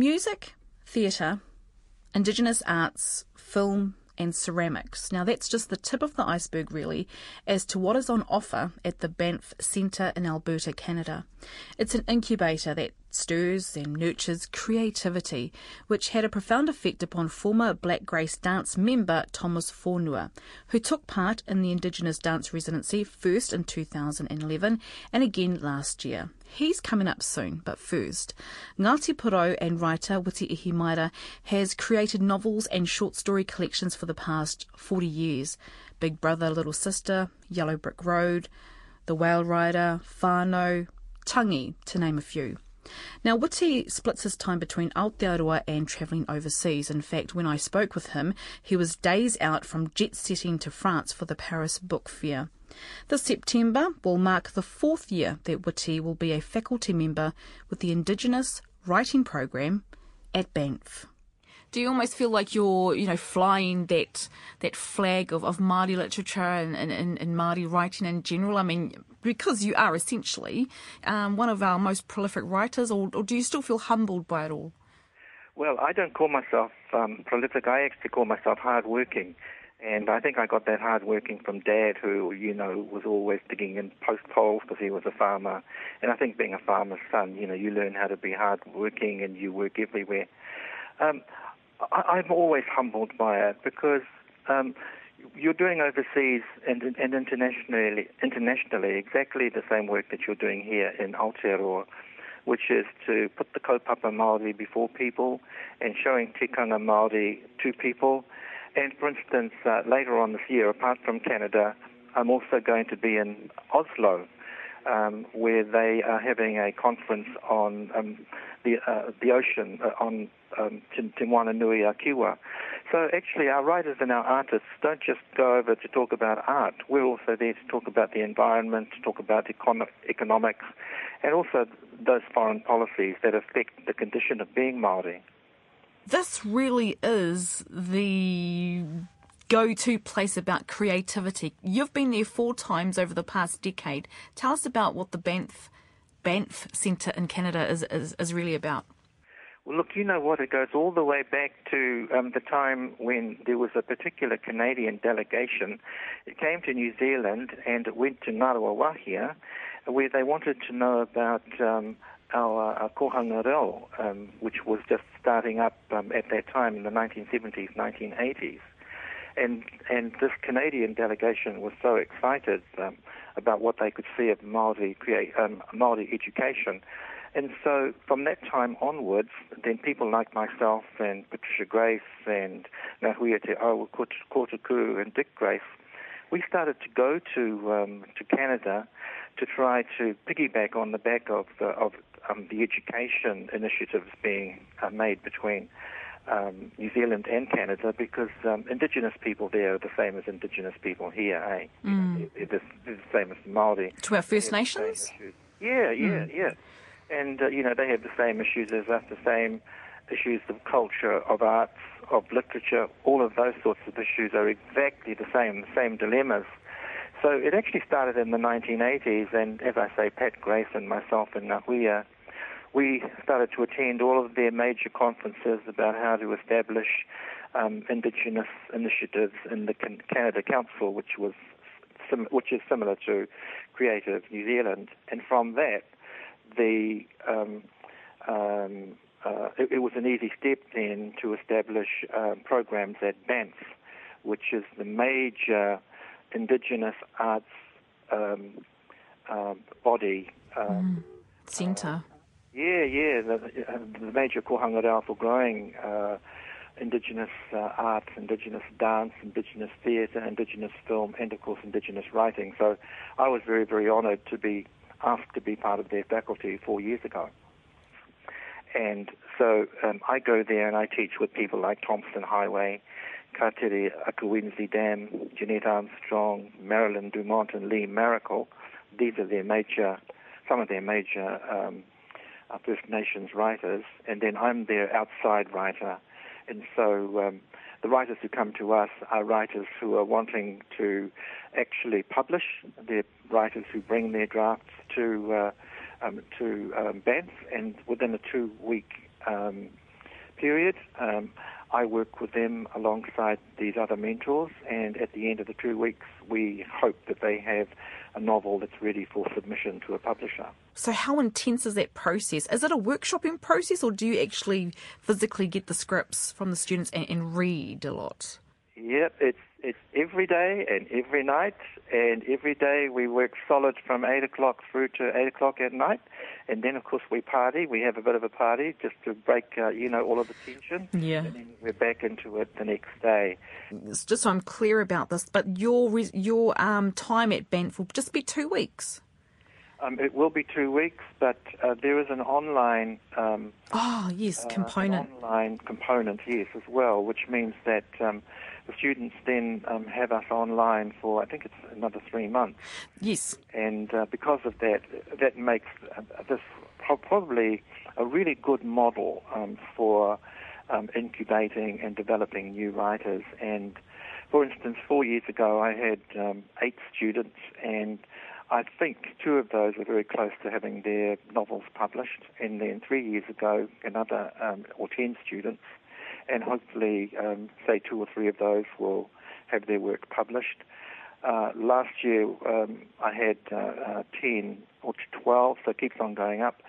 Music, theatre, Indigenous arts, film, and ceramics. Now, that's just the tip of the iceberg, really, as to what is on offer at the Banff Centre in Alberta, Canada. It's an incubator that stirs and nurtures creativity, which had a profound effect upon former Black Grace dance member Thomas Fonua, who took part in the Indigenous Dance Residency first in 2011 and again last year. He's coming up soon, but first, Ngati Porou and writer Witi Ihimaera has created novels and short story collections for the past 40 years. Big Brother, Little Sister, Yellow Brick Road, The Whale Rider, Whānau, Tangi, to name a few. Now, Witi splits his time between Aotearoa and travelling overseas. In fact, when I spoke with him, he was days out from jet setting to France for the Paris Book Fair. This September will mark the fourth year that Witi will be a faculty member with the Indigenous Writing Program at Banff do you almost feel like you're, you know, flying that that flag of, of Māori literature and, and, and Māori writing in general? I mean, because you are essentially um, one of our most prolific writers, or, or, do you still feel humbled by it all? Well, I don't call myself um, prolific. I actually call myself hardworking. And I think I got that hard working from Dad, who, you know, was always digging in post holes because he was a farmer. And I think being a farmer's son, you know, you learn how to be hard working and you work everywhere. Um, I, am always humbled by it because um, you're doing overseas and, and internationally, internationally exactly the same work that you're doing here in Aotearoa, which is to put the kaupapa Māori before people and showing tikanga Māori to people. And for instance, uh, later on this year, apart from Canada, I'm also going to be in Oslo, um, where they are having a conference on um, the uh, the ocean uh, on um, Te Moana Nui a Kiwa. So actually, our writers and our artists don't just go over to talk about art. We're also there to talk about the environment, to talk about econ- economics, and also those foreign policies that affect the condition of being Maori. This really is the go-to place about creativity. You've been there four times over the past decade. Tell us about what the Banff Banff Centre in Canada is, is, is really about. Well, look, you know what? It goes all the way back to um, the time when there was a particular Canadian delegation. It came to New Zealand and it went to Ngaruawahia, where they wanted to know about um, our, our kohanga reo, um, which was just starting up um, at that time in the 1970s, 1980s. And, and this Canadian delegation was so excited um, about what they could see of Maori, create, um, Maori education. And so from that time onwards, then people like myself and Patricia Grace and Ngahuia Te Awekotuku and Dick Grace, we started to go to um, to Canada to try to piggyback on the back of the, of um, the education initiatives being uh, made between um, New Zealand and Canada because um, Indigenous people there are the same as Indigenous people here, eh? Mm. they're, they're, the same as Maori. To our First Nations. Yeah, yeah, mm. yeah and uh, you know they have the same issues as us, the same issues of culture, of arts, of literature. All of those sorts of issues are exactly the same, the same dilemmas. So it actually started in the 1980s, and as I say, Pat Grace and myself and Ngahuia, we started to attend all of their major conferences about how to establish um, Indigenous initiatives in the Canada Council, which was sim- which is similar to Creative New Zealand, and from that the um, um, uh, it, it, was an easy step then to establish uh, programs at Banff, which is the major Indigenous arts um, uh, body. Mm. Centre. Uh, yeah, yeah, the, the major kohanga reo for growing uh, Indigenous uh, arts, Indigenous dance, Indigenous theatre, Indigenous film, and of course Indigenous writing. So I was very, very honoured to be asked to be part of their faculty four years ago. And so um, I go there and I teach with people like Tomson Highway, Kateri Akiwenzie-Damm, Jeanette Armstrong, Marilyn Dumont, and Lee Maracle. These are their major, some of their major um, First Nations writers. And then I'm their outside writer. And so um, the writers who come to us are writers who are wanting to actually publish. They're writers who bring their drafts to uh, um, to um, Banff, and within a two-week um, period, um, I work with them alongside these other mentors, and at the end of the two weeks, we hope that they have a novel that's ready for submission to a publisher. So, how intense is that process? Is it a workshopping process, or do you actually physically get the scripts from the students and, and read a lot? Yep, it's it's every day and every night, and every day we work solid from eight o'clock through to eight o'clock at night, and then of course we party. We have a bit of a party just to break, uh, you know, all of the tension. Yeah. And then we're back into it the next day. It's just so I'm clear about this, but your your um, time at Banff will just be two weeks. Um, it will be two weeks, but uh, there is an online. Um, oh yes, component. Uh, online component, yes, as well, which means that. Um, the students then um, have us online for I think it's another three months. Yes. And uh, because of that, that makes uh, this probably a really good model um, for um, incubating and developing new writers. And for instance, four years ago, I had um, eight students, and I think two of those were very close to having their novels published. And then three years ago, another um, or ten students and hopefully, um, say, two or three of those will have their work published. Uh, last year, um, I had uh, uh, 10 or 12, so it keeps on going up.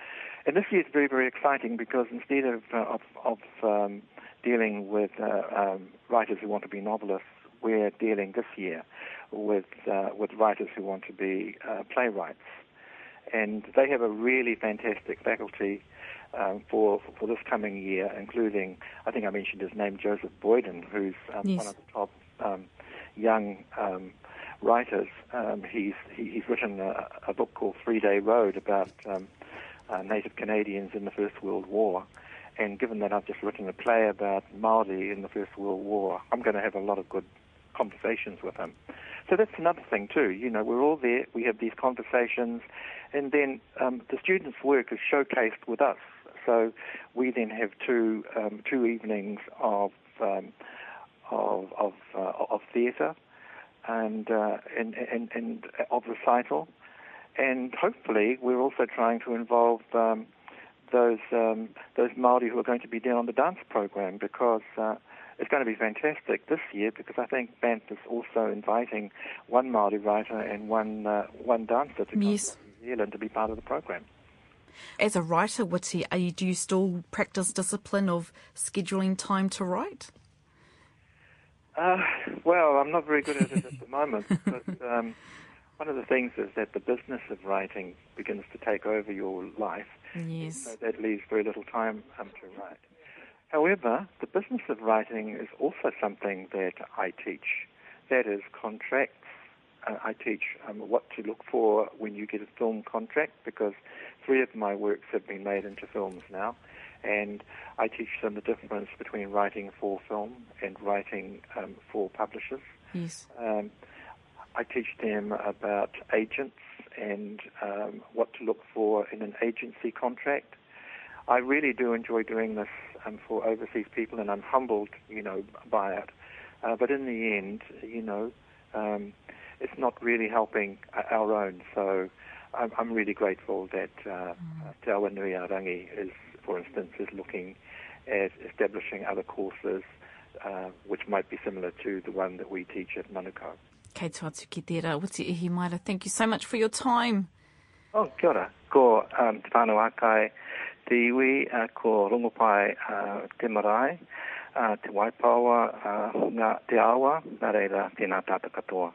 And this year is very, very exciting because instead of, uh, of, of um, dealing with uh, um, writers who want to be novelists, we're dealing this year with, with writers who want to be playwrights. And they have a really fantastic faculty um, for for this coming year, including I think I mentioned his name, Joseph Boyden, who's um, yes. one of the top um, young um, writers. Um, he's he, he's written a, a, book called Three Day Road about um, uh, Native Canadians in the First World War. And given that I've just written a play about Maori in the First World War, I'm going to have a lot of good conversations with him. So that's another thing too. You know, we're all there. We have these conversations, and then um, the students' work is showcased with us. So we then have two um, two evenings of um, of of, uh, of theatre and, uh, and, and and of recital, and hopefully we're also trying to involve um, those um, those Maori who are going to be there on the dance program because. Uh, it's going to be fantastic this year because I think Banff is also inviting one Maori writer and one uh, one dancer to yes. come to New Zealand to be part of the program. As a writer, are you, do you still practice discipline of scheduling time to write? Uh, well, I'm not very good at it at the moment. But um, one of the things is that the business of writing begins to take over your life. Yes. So that leaves very little time um, to write. However, the business of writing is also something that I teach. That is contracts. Uh, I teach um, what to look for when you get a film contract because three of my works have been made into films now, and I teach them the difference between writing for film and writing um, for publishers. Yes. Um, I teach them about agents and um, what to look for in an agency contract. I really do enjoy doing this um, for overseas people, and I'm humbled, you know, by it. Uh, but in the end, you know, um, it's not really helping our own. So I'm, I'm really grateful that uh, mm. Te Nui Rangi is, for instance, is looking at establishing other courses uh, which might be similar to the one that we teach at Manukau. Kei tuatu ki tērā, Witi Ihi Maira, thank you so much for your time. Oh, kia ora. Ko um, te whānau akai, te iwi, uh, ko rongopai uh, te marae, uh, te waipawa, uh, ngā te awa, nā reira, tēnā tāta katoa.